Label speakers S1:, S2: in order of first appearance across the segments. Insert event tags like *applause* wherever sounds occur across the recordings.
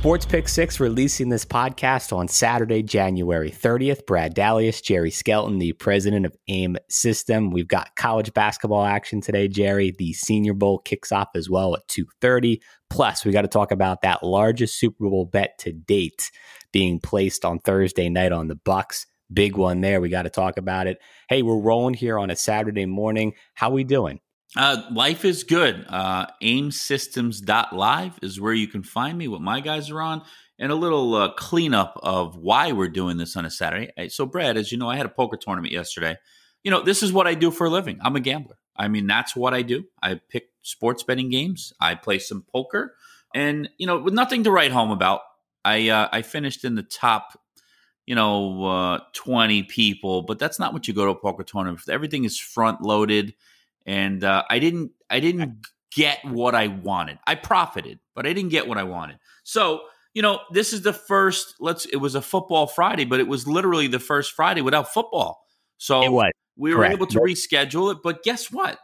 S1: Sports Pick 6 releasing this podcast on Saturday, January 30th. Brad Dalius, Jerry Skelton, the president of AIM System. We've got college basketball action today, Jerry. The Senior Bowl kicks off as well at 2.30. Plus, we got to talk about that largest Super Bowl bet to date being placed on Thursday night on the Bucks. Big one there. We got to talk about it. Hey, we're rolling here on a Saturday morning. How we doing?
S2: Uh, life is good. Uh, aimsystems.live is where you can find me, what my guys are on, and a little uh, cleanup of why we're doing this on a Saturday. So, Brad, as you know, I had a poker tournament yesterday. You know, this is what I do for a living. I'm a gambler. I mean, that's what I do. I pick sports betting games, I play some poker, and, you know, with nothing to write home about, I, uh, I finished in the top you know, uh, 20 people, but that's not what you go to a poker tournament. Everything is front loaded and uh, I didn't I didn't get what I wanted. I profited, but I didn't get what I wanted. So you know, this is the first. Let's. It was a football Friday, but it was literally the first Friday without football. So we were able to reschedule it. But guess what?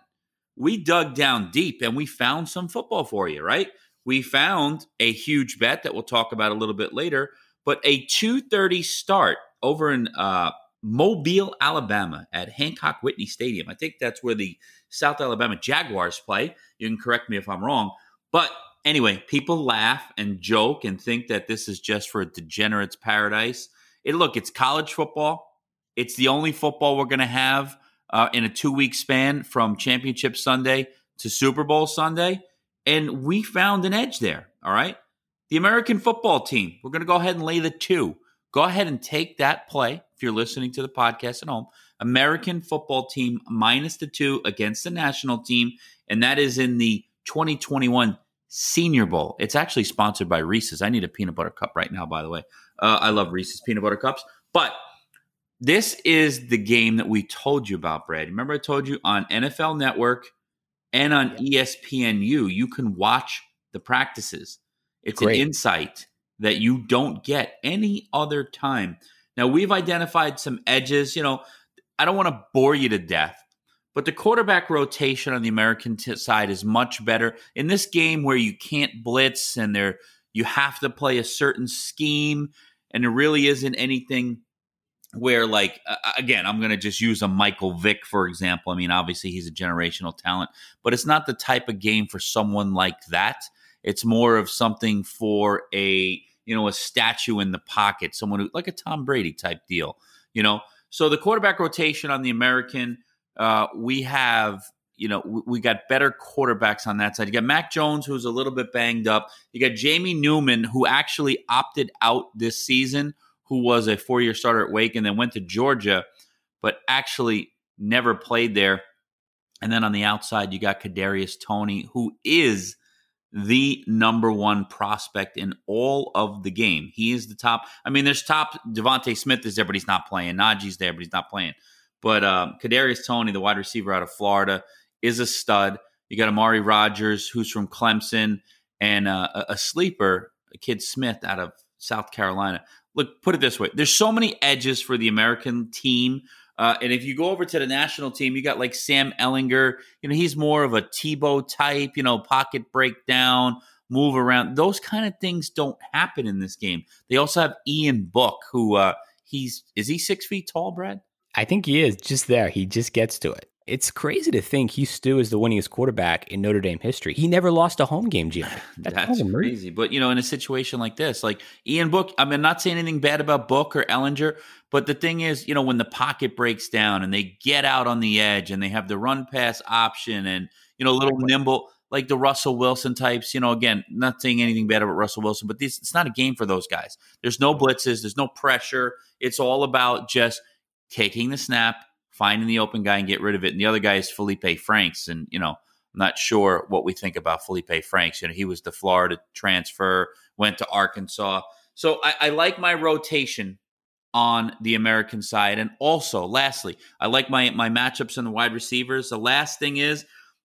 S2: We dug down deep and we found some football for you. Right? We found a huge bet that we'll talk about a little bit later. But a two thirty start over in uh, Mobile, Alabama, at Hancock Whitney Stadium. I think that's where the South Alabama Jaguars play. You can correct me if I'm wrong. But anyway, people laugh and joke and think that this is just for a degenerate's paradise. It look, it's college football. It's the only football we're going to have uh, in a two week span from Championship Sunday to Super Bowl Sunday. And we found an edge there. All right. The American football team, we're going to go ahead and lay the two. Go ahead and take that play if you're listening to the podcast at home. American football team minus the two against the national team, and that is in the 2021 Senior Bowl. It's actually sponsored by Reese's. I need a peanut butter cup right now, by the way. Uh, I love Reese's peanut butter cups. But this is the game that we told you about, Brad. Remember, I told you on NFL Network and on ESPNU, you can watch the practices. It's Great. an insight that you don't get any other time. Now, we've identified some edges. You know, I don't want to bore you to death, but the quarterback rotation on the American t- side is much better in this game where you can't blitz and there you have to play a certain scheme, and there really isn't anything where like again i'm going to just use a michael vick for example i mean obviously he's a generational talent but it's not the type of game for someone like that it's more of something for a you know a statue in the pocket someone who like a tom brady type deal you know so the quarterback rotation on the American, uh, we have you know, we, we, got better quarterbacks on that side. You got Mac Jones, who's a little bit banged up. You got Jamie Newman, who actually opted out this season, who was a four year starter at Wake and then went to Georgia, but actually never played there. And then on the outside, you got Kadarius Toney, who is the number one prospect in all of the game. He is the top. I mean, there's top. DeVonta Smith is there, but he's not playing. Najee's there, but he's not playing. But um, Kadarius Toney, the wide receiver out of Florida, is a stud. You got Amari Rodgers, who's from Clemson, and uh, a sleeper, a kid Smith out of South Carolina. Look, put it this way: there's so many edges for the American team uh, and if you go over to the national team, you got like Sam Ehlinger. You know, he's more of a Tebow type, you know, pocket breakdown, move around. Those kind of things don't happen in this game. They also have Ian Book, who uh, he's is he six feet tall, Brad?
S1: I think he is just there. He just gets to it. It's crazy to think he still is the winningest quarterback in Notre Dame history. He never lost a home game, Jim. *sighs*
S2: That's, That's crazy. But you know, in a situation like this, like Ian Book, I mean, not saying anything bad about Book or Ehlinger, but the thing is, you know, when the pocket breaks down and they get out on the edge and they have the run pass option and you know, a little nimble, like the Russell Wilson types. You know, again, not saying anything bad about Russell Wilson, but this it's not a game for those guys. There's no blitzes. There's no pressure. It's all about just taking the snap finding the open guy and get rid of it. And the other guy is Felipe Franks. And, you know, I'm not sure what we think about Felipe Franks. You know, he was the Florida transfer, went to Arkansas. So I, I like my rotation on the American side. And also, lastly, I like my my matchups in the wide receivers. The last thing is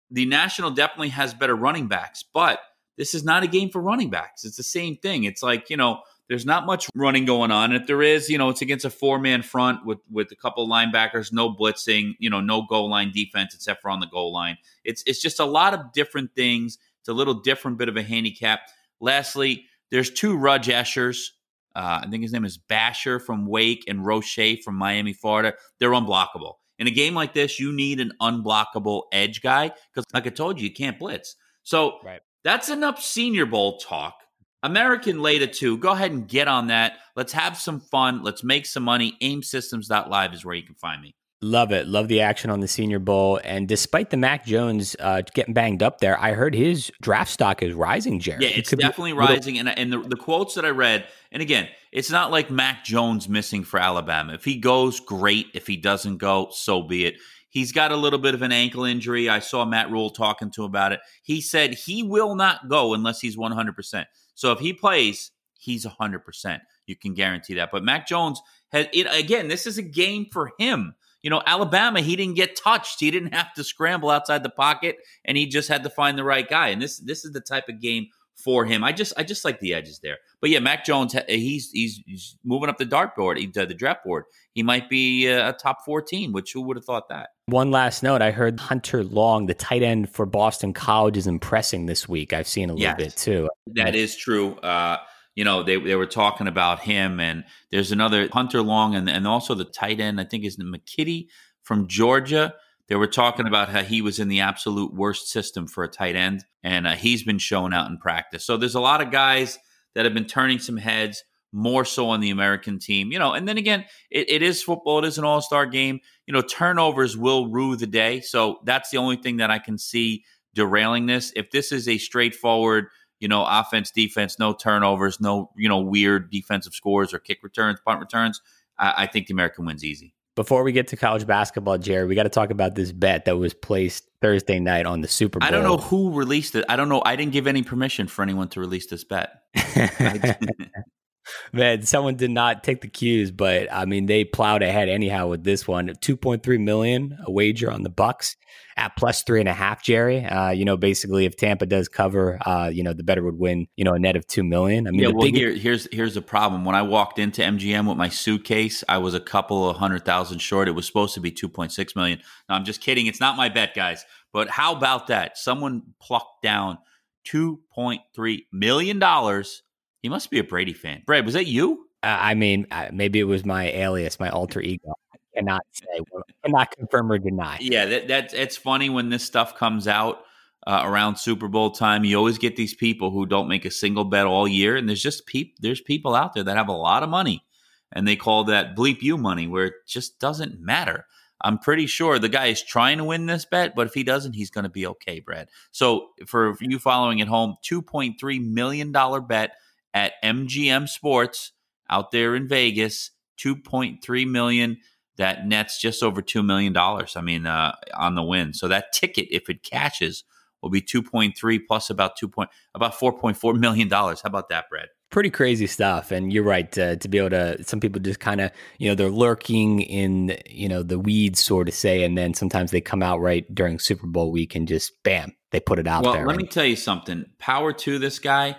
S2: the national definitely has better running backs, but this is not a game for running backs. It's the same thing. It's like, you know, there's not much running going on. If there is, you know, it's against a four man front with with a couple of linebackers, no blitzing, you know, no goal line defense except for on the goal line. It's it's just a lot of different things. It's a little different bit of a handicap. Lastly, There's two edge rushers. Uh, I think his name is Basham from Wake and Roche from Miami, Florida. They're unblockable. In a game like this, you need an unblockable edge guy because, like I told you, you can't blitz. So right. that's enough Senior Bowl talk. American Leda 2, go ahead and get on that. Let's have some fun. Let's make some money. AimSystems.live is where you can find me.
S1: Love it. Love the action on the Senior Bowl. And despite the Mac Jones uh, getting banged up there, I heard his draft stock is rising, Jerry.
S2: Yeah, it's definitely rising. And, and the, the quotes that I read, and again, it's not like Mac Jones missing for Alabama. If he goes, great. If he doesn't go, so be it. He's got a little bit of an ankle injury. I saw Matt Rhule talking to him about it. He said he will not go unless he's 100%. So if he plays, he's 100%. You can guarantee that. But Mac Jones has it again, this is a game for him. You know, Alabama, he didn't get touched. He didn't have to scramble outside the pocket, and he just had to find the right guy. And this this is the type of game for him. I just I just like the edges there. But yeah, Mac Jones, he's he's, he's moving up the dartboard, he, the draft board. He might be uh, a top fourteen. Which who would have thought that?
S1: One last note: I heard Hunter Long, the tight end for Boston College, is impressing this week. I've seen a little yes, bit too.
S2: That is true. Uh, you know, they, they were talking about him, and there's another Hunter Long, and, and also the tight end, I think is McKitty from Georgia. They were talking about how he was in the absolute worst system for a tight end, and uh, he's been showing out in practice. So there's a lot of guys that have been turning some heads, more so on the American team. You know, and then again, it, it is football, it is an all star game. You know, turnovers will rue the day. So that's the only thing that I can see derailing this. If this is a straightforward, you know, offense, defense, no turnovers, no, you know, weird defensive scores or kick returns, punt returns, I, I think the American wins easy.
S1: Before we get to college basketball, Jerry, we got to talk about this bet that was placed Thursday night on the Super Bowl.
S2: I don't know who released it. I don't know. I didn't give any permission for anyone to release this bet. *laughs* *laughs* *laughs*
S1: Man, someone did not take the cues, but I mean they plowed ahead anyhow with this one. Two point three million a wager on the Bucks at plus three and a half. Jerry, uh, you know, basically if Tampa does cover, uh, you know, the better would win. You know, a net of two million. I mean,
S2: yeah. Well, big- here, here's here's the problem. When I walked into MGM with my suitcase, I was a couple of hundred thousand short. It was supposed to be two point six million. No, I'm just kidding. It's not my bet, guys. But how about that? Someone plucked down two point three million dollars he must be a Brady fan. Brad, was that you?
S1: Uh, I mean, uh, maybe it was my alias, my alter ego. I cannot say, cannot confirm or deny.
S2: Yeah, that, that's it's funny when this stuff comes out uh, around Super Bowl time. You always get these people who don't make a single bet all year, and there's just peop- there's people out there that have a lot of money, and they call that bleep you money, where it just doesn't matter. I'm pretty sure the guy is trying to win this bet, but if he doesn't, he's going to be okay, Brad. So for you following at home, $2.3 million bet at MGM Sports out there in Vegas, 2.3 million. That nets just over $2 million. I mean, uh, on the win. So that ticket, if it catches, will be 2.3 plus about 2 point, about 4.4 million dollars. How about that, Brad?
S1: pretty crazy stuff and you're right uh, to be able to some people just kind of you know they're lurking in you know the weeds sort of say and then sometimes they come out right during super bowl week and just bam they put it out
S2: well,
S1: there
S2: let me tell you something power to this guy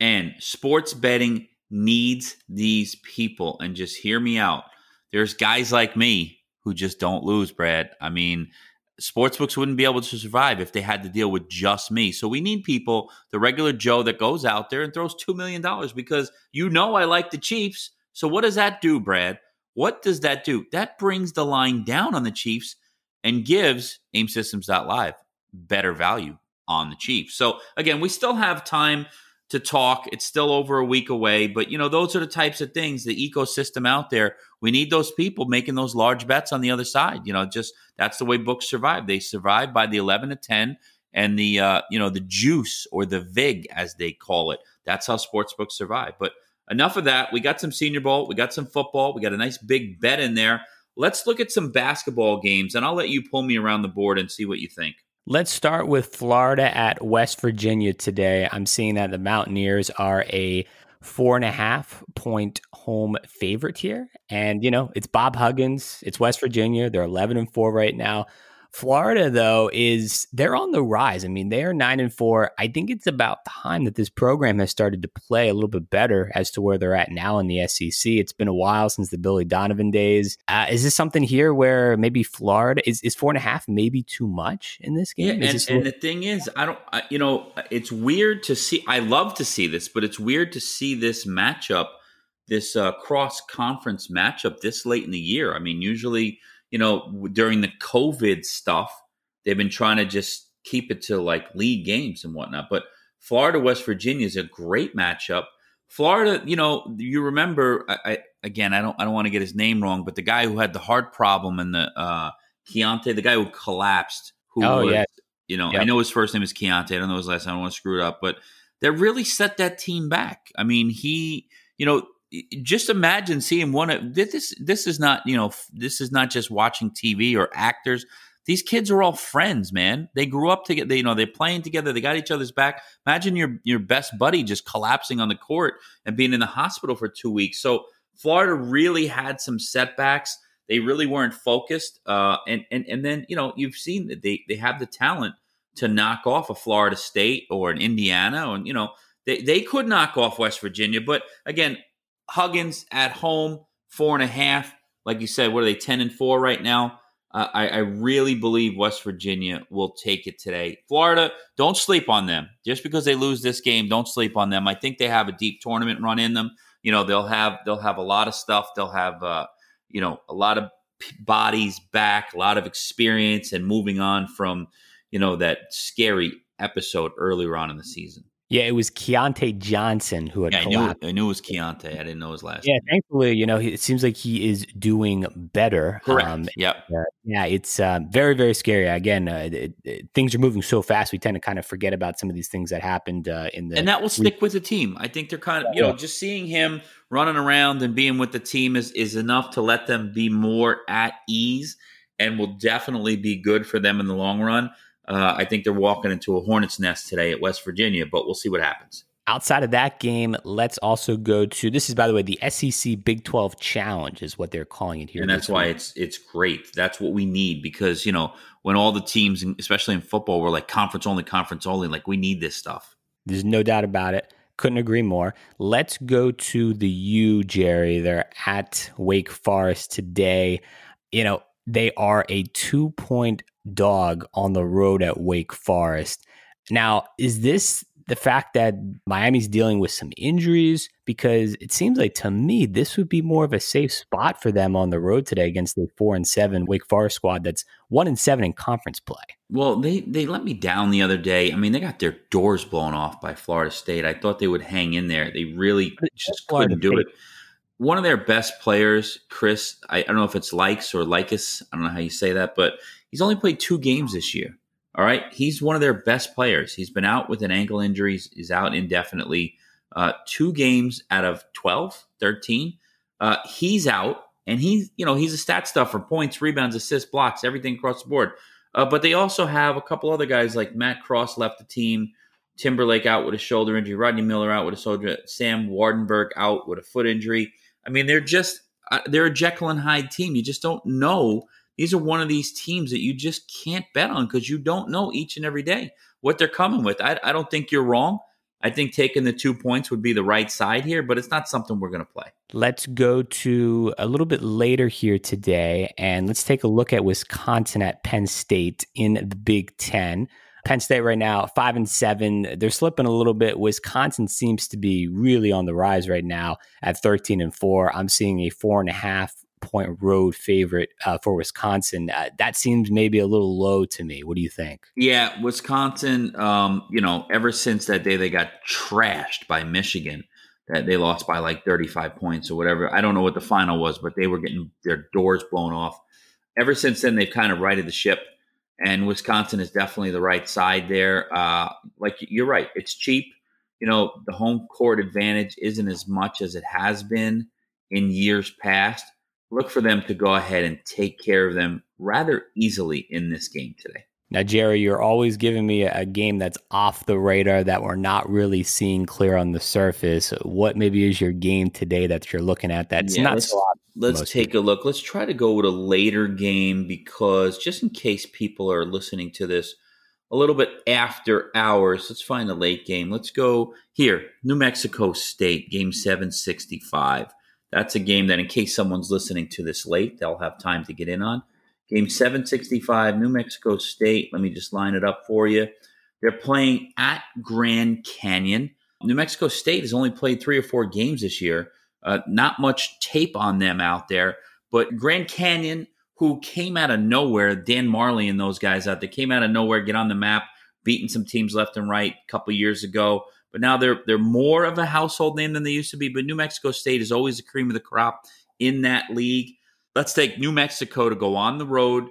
S2: and sports betting needs these people. And just hear me out. There's guys like me who just don't lose, Brad. I mean, sportsbooks wouldn't be able to survive if they had to deal with just me. So we need people, the regular Joe that goes out there and throws $2 million because you know I like the Chiefs. So what does that do, Brad? What does that do? That brings the line down on the Chiefs and gives aimsystems.live better value on the Chiefs. So again, we still have time to talk. It's still over a week away, but you know, those are the types of things, the ecosystem out there. We need those people making those large bets on the other side. You know, just that's the way books survive. They survive by the 11 to 10 and the uh, you know, the juice or the vig as they call it. That's how sports books survive. But enough of that. We got some senior bowl, we got some football, we got a nice big bet in there. Let's look at some basketball games and I'll let you pull me around the board and see what you think.
S1: Let's start with Florida at West Virginia today. I'm seeing that the Mountaineers are a four and a half point home favorite here. And, you know, it's Bob Huggins, it's West Virginia. They're 11 and four right now. Florida, though, is they're on the rise. I mean, they are nine and four. I think it's about time that this program has started to play a little bit better as to where they're at now in the SEC. It's been a while since the Billy Donovan days. Uh, is this something here where maybe Florida is, is four and a half maybe too much in this game?
S2: Yeah,
S1: and,
S2: and the thing is, I don't, I, you know, it's weird to see. I love to see this, but it's weird to see this matchup, this uh, cross conference matchup this late in the year. I mean, usually you know, during the COVID stuff, they've been trying to just keep it to like league games and whatnot. But Florida West Virginia is a great matchup. Florida, you know, you remember I, I, again, I don't I don't want to get his name wrong, but the guy who had the heart problem and the uh Keyontae, the guy who collapsed, who
S1: oh,
S2: was,
S1: yeah.
S2: you know,
S1: yep.
S2: I know his first name is Keyontae. I don't know his last name. I don't want to screw it up, but that really set that team back. I mean, he, you know, just imagine seeing one of this this is not you know this is not just watching tv or actors. These kids are all friends man. They grew up together they, you know they're playing together. They got each other's back. Imagine your your best buddy just collapsing on the court and being in the hospital for two weeks. So florida really had some setbacks. They really weren't focused uh, and and and then you know you've seen that they they have the talent to knock off a florida state or an indiana and you know they, they could knock off west virginia. But again Huggins at home, four and a half. Like you said, what are they, 10 and four right now? Uh, I, I, really believe West Virginia will take it today. Florida, don't sleep on them. Just because they lose this game, don't sleep on them. I think they have a deep tournament run in them. You know, they'll have they'll have a lot of stuff. They'll have uh, you know a lot of bodies back, a lot of experience, and moving on from you know that scary episode earlier on in the season.
S1: Yeah, it was Keyontae Johnson who had
S2: yeah, I
S1: collapsed.
S2: Knew, I knew it was Keyontae. I didn't know his last
S1: yeah,
S2: name.
S1: thankfully, you know, it seems like he is doing better.
S2: Correct. Um, yep.
S1: Uh, yeah, it's uh, very, very scary. Again, uh, it, it, things are moving so fast. We tend to kind of forget about some of these things that happened uh, in the.
S2: And that will stick with the team. I think they're kind of, you know, just seeing him running around and being with the team is, is enough to let them be more at ease and will definitely be good for them in the long run. Uh, I think they're walking into a hornet's nest today at West Virginia, but we'll see what happens.
S1: Outside of that game, let's also go to this is by the way the SEC Big 12 Challenge is what they're calling it here.
S2: And that's why week. it's it's great. That's what we need because, you know, when all the teams especially in football were like conference only conference only, like we need this stuff.
S1: There's no doubt about it. Couldn't agree more. Let's go to the U, Jerry. They're at Wake Forest today. You know, they are a 2-point dog on the road at Wake Forest. Now, is this the fact that Miami's dealing with some injuries because it seems like to me this would be more of a safe spot for them on the road today against the four and seven Wake Forest squad that's one and seven in conference play.
S2: Well, they they let me down the other day. I mean, they got their doors blown off by Florida State. I thought they would hang in there. They really just couldn't do it. One of their best players, Chris, I, I don't know if it's likes or Likas, I don't know how you say that, but he's only played two games this year. All right. He's one of their best players. He's been out with an ankle injury. He's out indefinitely. Uh, two games out of 12, 13. Uh, he's out, and he's, you know, he's a stat stuffer points rebounds, assists, blocks, everything across the board. Uh, but they also have a couple other guys like Matt Cross left the team, Timberlake out with a shoulder injury, Rodney Miller out with a shoulder, Sam Waardenburg out with a foot injury. I mean, they're just, uh, they're a Jekyll and Hyde team. You just don't know these are one of these teams that you just can't bet on because you don't know each and every day what they're coming with. I, I don't think you're wrong. I think taking the two points would be the right side here, but it's not something we're going to play.
S1: Let's go to a little bit later here today, and let's take a look at Wisconsin at Penn State in the Big Ten. Penn State right now, five and seven. They're slipping a little bit. Wisconsin seems to be really on the rise right now at 13 and four. I'm seeing a four and a half point road favorite uh, for Wisconsin. Uh, that seems maybe a little low to me. What do you think?
S2: Yeah, Wisconsin. Um, you know, ever since that day they got trashed by Michigan, that they lost by like 35 points or whatever. I don't know what the final was, but they were getting their doors blown off. Ever since then, they've kind of righted the ship, and Wisconsin is definitely the right side there. Uh, like you're right, it's cheap. You know, the home court advantage isn't as much as it has been in years past look for them to go ahead and take care of them rather easily in this game today.
S1: Now, Jerry, you're always giving me a game that's off the radar that we're not really seeing clear on the surface. What maybe is your game today that you're looking at that's yeah, not
S2: let's,
S1: so
S2: Let's take people. a look. Let's try to go with a later game because just in case people are listening to this a little bit after hours, let's find a late game. Let's go here New Mexico State, game 765. That's a game that, in case someone's listening to this late, they'll have time to get in on. Game 765, New Mexico State. Let me just line it up for you. They're playing at Grand Canyon. New Mexico State has only played three or four games this year. Uh, not much tape on them out there, but Grand Canyon, who came out of nowhere, Dan Majerle and those guys out there came out of nowhere, get on the map, beating some teams left and right a couple years ago. But now they're they're more of a household name than they used to be. But New Mexico State is always the cream of the crop in that league. Let's take New Mexico to go on the road.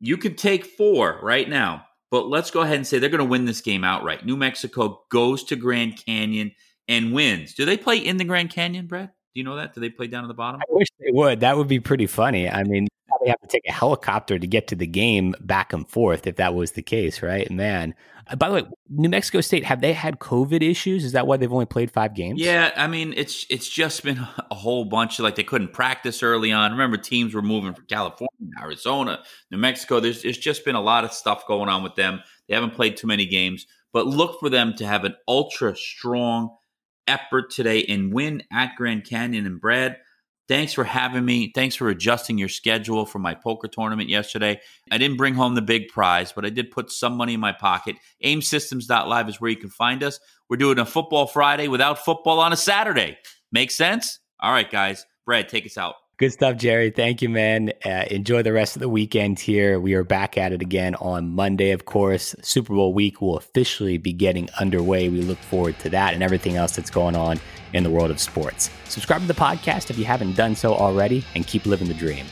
S2: You could take four right now, but let's go ahead and say they're going to win this game outright. New Mexico goes to Grand Canyon and wins. Do they play in the Grand Canyon, Brad? Do you know that? Do they play down at the bottom?
S1: I wish they would. That would be pretty funny. I mean, probably have to take a helicopter to get to the game back and forth if that was the case, right? Man, uh, by the way, New Mexico State have they had COVID issues? Is that why they've only played five games?
S2: Yeah, I mean it's it's just been *laughs* a whole bunch of like they couldn't practice early on. Remember, teams were moving from California, Arizona, New Mexico. There's there's just been a lot of stuff going on with them. They haven't played too many games, but look for them to have an ultra strong effort today and win at Grand Canyon and Brad. Thanks for having me. Thanks for adjusting your schedule for my poker tournament yesterday. I didn't bring home the big prize, but I did put some money in my pocket. AimSystems.live is where you can find us. We're doing a football Friday without football on a Saturday. Make sense? All right, guys. Brad, take us out.
S1: Good stuff, Jerry. Thank you, man. Uh, enjoy the rest of the weekend here. We are back at it again on Monday, of course. Super Bowl week will officially be getting underway. We look forward to that and everything else that's going on in the world of sports. Subscribe to the podcast if you haven't done so already and keep living the dream.